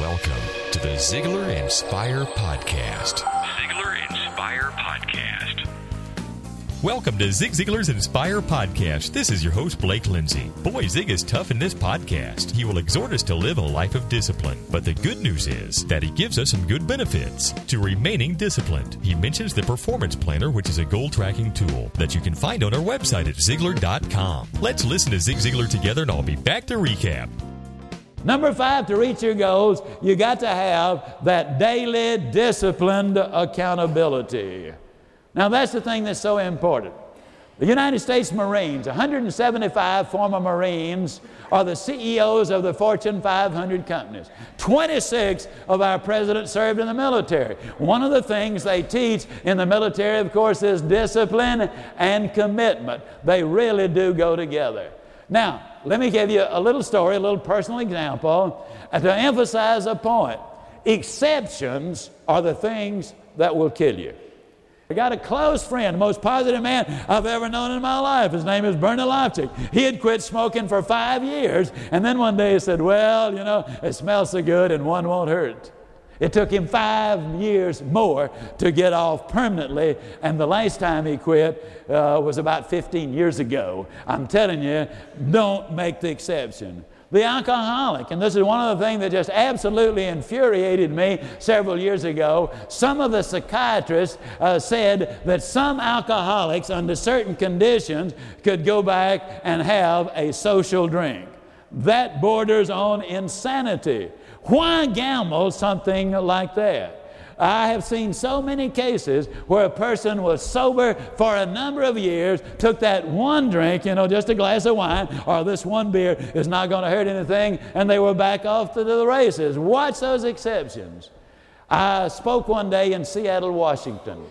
welcome to the Ziglar Inspire Podcast. Ziglar Inspire Podcast. Welcome to Zig Ziglar's Inspire Podcast. This is your host, Blake Lindsay. Boy, Zig is tough in this podcast. He will exhort us to live a life of discipline. But the good news is that he gives us some good benefits to remaining disciplined. He mentions the Performance Planner, which is a goal tracking tool that you can find on our website at Ziglar.com. Let's listen to Zig Ziglar together, and I'll be back to recap. Number five, to reach your goals, you got to have that daily disciplined accountability. Now, that's the thing that's so important. The United States Marines, 175 former Marines, are the CEOs of the Fortune 500 companies. 26 of our presidents served in the military. One of the things they teach in the military, of course, is discipline and commitment. They really do go together. Now, let me give you a little story, a little personal example uh, to emphasize a point. Exceptions are the things that will kill you. I got a close friend, the most positive man I've ever known in my life. His name is Bernie Lofchick. He had quit smoking for five years, and then one day he said, Well, you know, it smells so good and one won't hurt. It took him five years more to get off permanently, and the last time he quit uh, was about 15 years ago. I'm telling you, don't make the exception the alcoholic. And this is one of the things that just absolutely infuriated me several years ago. Some of the psychiatrists uh, said that some alcoholics, under certain conditions, could go back and have a social drink. That borders on insanity. Why gamble something like that? I have seen so many cases where a person was sober for a number of years, took that one drink, you know, just a glass of wine, or this one beer is not going to hurt anything, and they were back off to the races. Watch those exceptions. I spoke one day in Seattle, Washington.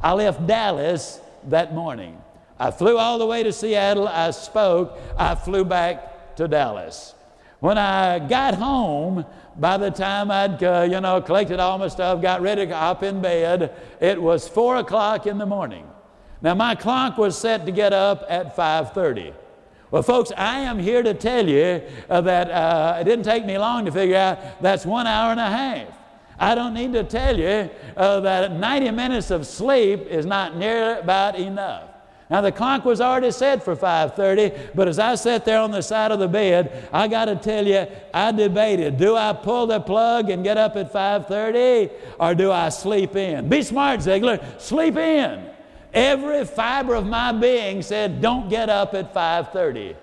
I left Dallas that morning. I flew all the way to Seattle. I spoke. I flew back to Dallas. When I got home, by the time I'd, uh, you know, collected all my stuff, got ready to hop in bed, it was four o'clock in the morning. Now my clock was set to get up at 5:30. Well, folks, I am here to tell you uh, that uh, it didn't take me long to figure out that's one hour and a half. I don't need to tell you uh, that 90 minutes of sleep is not near about enough. Now the clock was already set for 5:30, but as I sat there on the side of the bed, I got to tell you, I debated: do I pull the plug and get up at 5:30, or do I sleep in? Be smart, Ziglar, Sleep in. Every fiber of my being said, "Don't get up at 5:30."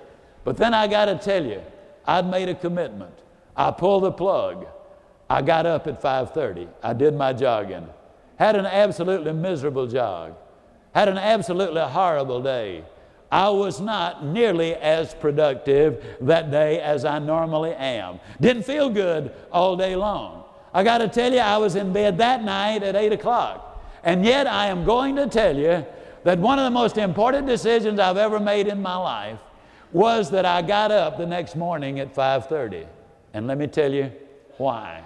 But then I got to tell you, I'd made a commitment. I pulled the plug. I got up at 5:30. I did my jogging. Had an absolutely miserable jog had an absolutely horrible day. I was not nearly as productive that day as I normally am. Didn't feel good all day long. I got to tell you, I was in bed that night at 8 o'clock. And yet, I am going to tell you that one of the most important decisions I've ever made in my life was that I got up the next morning at 5:30. And let me tell you why.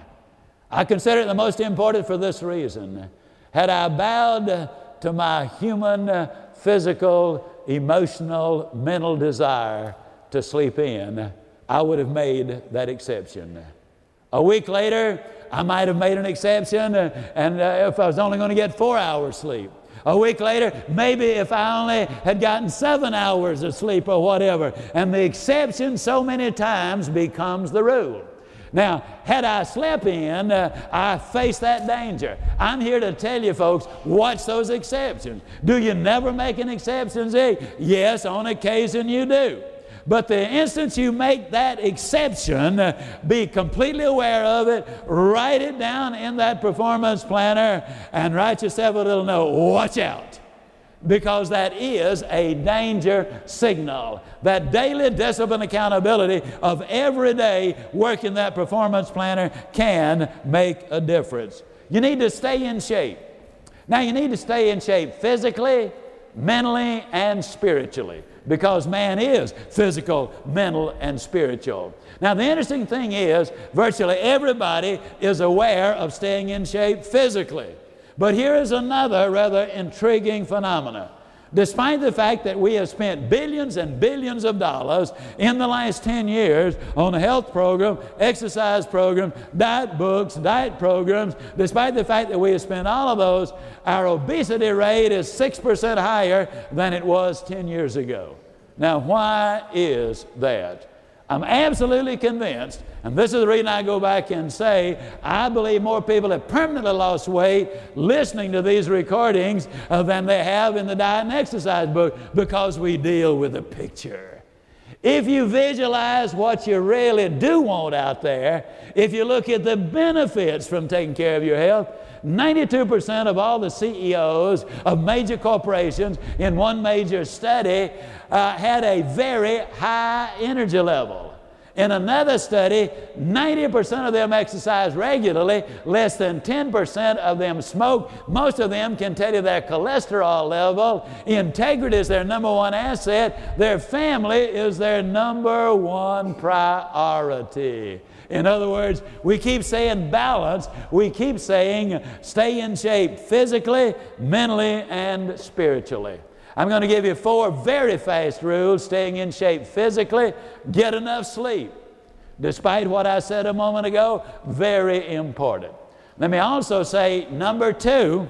I consider it the most important for this reason. Had I bowed to my human, uh, physical, emotional, mental desire to sleep in, I would have made that exception. A week later, I might have made an exception, uh, and uh, if I was only going to get four hours sleep. A week later, maybe if I only had gotten seven hours of sleep or whatever. And the exception so many times becomes the rule. Now, had I slept in, uh, I faced that danger. I'm here to tell you, folks, watch those exceptions. Do you never make an exception, Zig? Yes, on occasion you do. But the instance you make that exception, uh, be completely aware of it, write it down in that performance planner, and write yourself a little note. Watch out because that is a danger signal. That daily discipline accountability of every day working that performance planner can make a difference. You need to stay in shape. Now, you need to stay in shape physically, mentally, and spiritually because man is physical, mental, and spiritual. Now, the interesting thing is, virtually everybody is aware of staying in shape physically. But here is another rather intriguing phenomenon. Despite the fact that we have spent billions and billions of dollars in the last 10 years on a health program, exercise program, diet books, diet programs, despite the fact that we have spent all of those, our obesity rate is 6% higher than it was 10 years ago. Now, why is that? I'm absolutely convinced, and this is the reason I go back and say, I believe more people have permanently lost weight listening to these recordings uh, than they have in the diet and exercise book because we deal with the picture. If you visualize what you really do want out there, if you look at the benefits from taking care of your health, 92% of all the CEOs of major corporations in one major study uh, had a very high energy level. In another study, 90% of them exercise regularly, less than 10% of them smoke. Most of them can tell you their cholesterol level. Integrity is their number one asset. Their family is their number one priority. In other words, we keep saying balance, we keep saying stay in shape physically, mentally, and spiritually. I'm going to give you four very fast rules staying in shape physically, get enough sleep. Despite what I said a moment ago, very important. Let me also say, number two,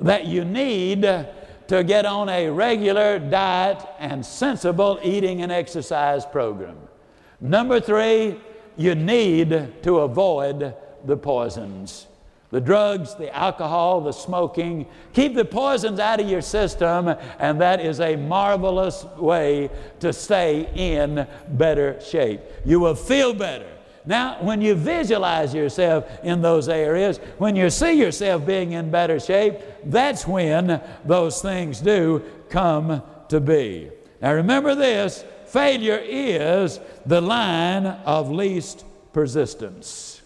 that you need to get on a regular diet and sensible eating and exercise program. Number three, you need to avoid the poisons the drugs, the alcohol, the smoking. Keep the poisons out of your system, and that is a marvelous way to stay in better shape. You will feel better. Now, when you visualize yourself in those areas, when you see yourself being in better shape, that's when those things do come to be. Now, remember this failure is the line of least persistence.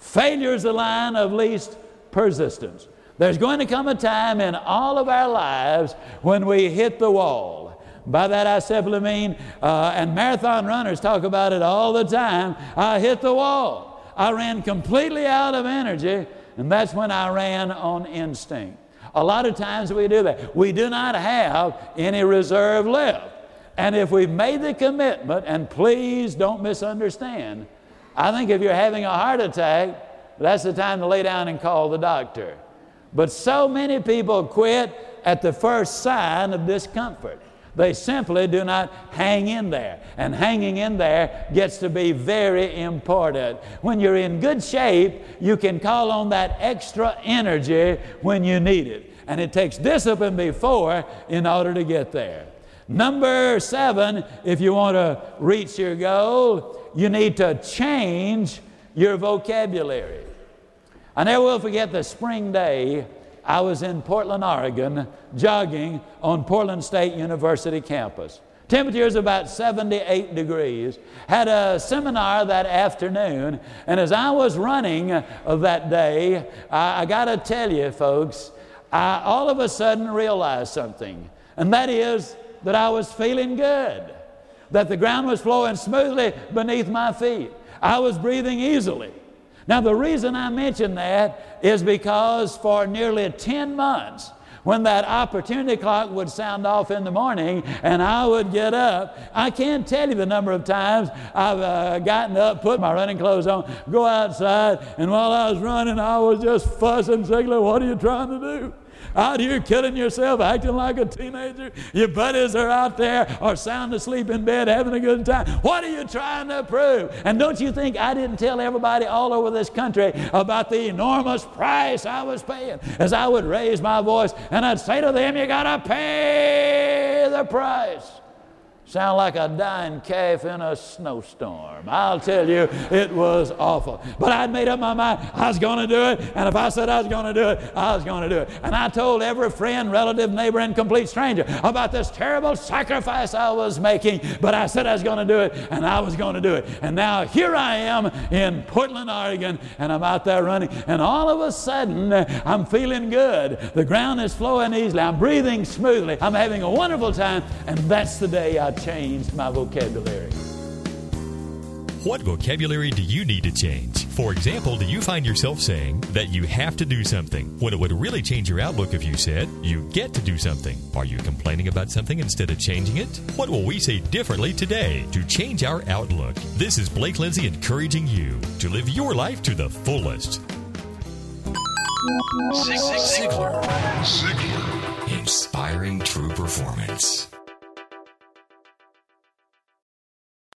Failure is the line of least persistence. There's going to come a time in all of our lives when we hit the wall. By that I simply mean, uh, and marathon runners talk about it all the time I hit the wall. I ran completely out of energy, and that's when I ran on instinct. A lot of times we do that. We do not have any reserve left. And if we've made the commitment, and please don't misunderstand, I think if you're having a heart attack, that's the time to lay down and call the doctor. But so many people quit at the first sign of discomfort. They simply do not hang in there. And hanging in there gets to be very important. When you're in good shape, you can call on that extra energy when you need it. And it takes discipline before in order to get there. Number seven, if you want to reach your goal, you need to change your vocabulary. I never will forget the spring day I was in Portland, Oregon, jogging on Portland State University campus. Temperature is about 78 degrees. Had a seminar that afternoon, and as I was running uh, that day, I, I got to tell you, folks, I all of a sudden realized something, and that is that I was feeling good that the ground was flowing smoothly beneath my feet. I was breathing easily. Now, the reason I mention that is because for nearly 10 months, when that opportunity clock would sound off in the morning and I would get up, I can't tell you the number of times I've uh, gotten up, put my running clothes on, go outside, and while I was running, I was just fussing, saying, What are you trying to do? Out here killing yourself, acting like a teenager. Your buddies are out there or sound asleep in bed having a good time. What are you trying to prove? And don't you think I didn't tell everybody all over this country about the enormous price I was paying as I would raise my voice and I'd say to them, You got to pay the price. Sound like a dying calf in a snowstorm. I'll tell you, it was awful. But I'd made up my mind I was going to do it, and if I said I was going to do it, I was going to do it. And I told every friend, relative, neighbor, and complete stranger about this terrible sacrifice I was making. But I said I was going to do it, and I was going to do it. And now here I am in Portland, Oregon, and I'm out there running, and all of a sudden I'm feeling good. The ground is flowing easily. I'm breathing smoothly. I'm having a wonderful time, and that's the day I changed my vocabulary. What vocabulary do you need to change? For example, do you find yourself saying that you have to do something when it would really change your outlook if you said you get to do something? Are you complaining about something instead of changing it? What will we say differently today to change our outlook? This is Blake Lindsay encouraging you to live your life to the fullest. Ziglar. Ziglar. Inspiring true performance.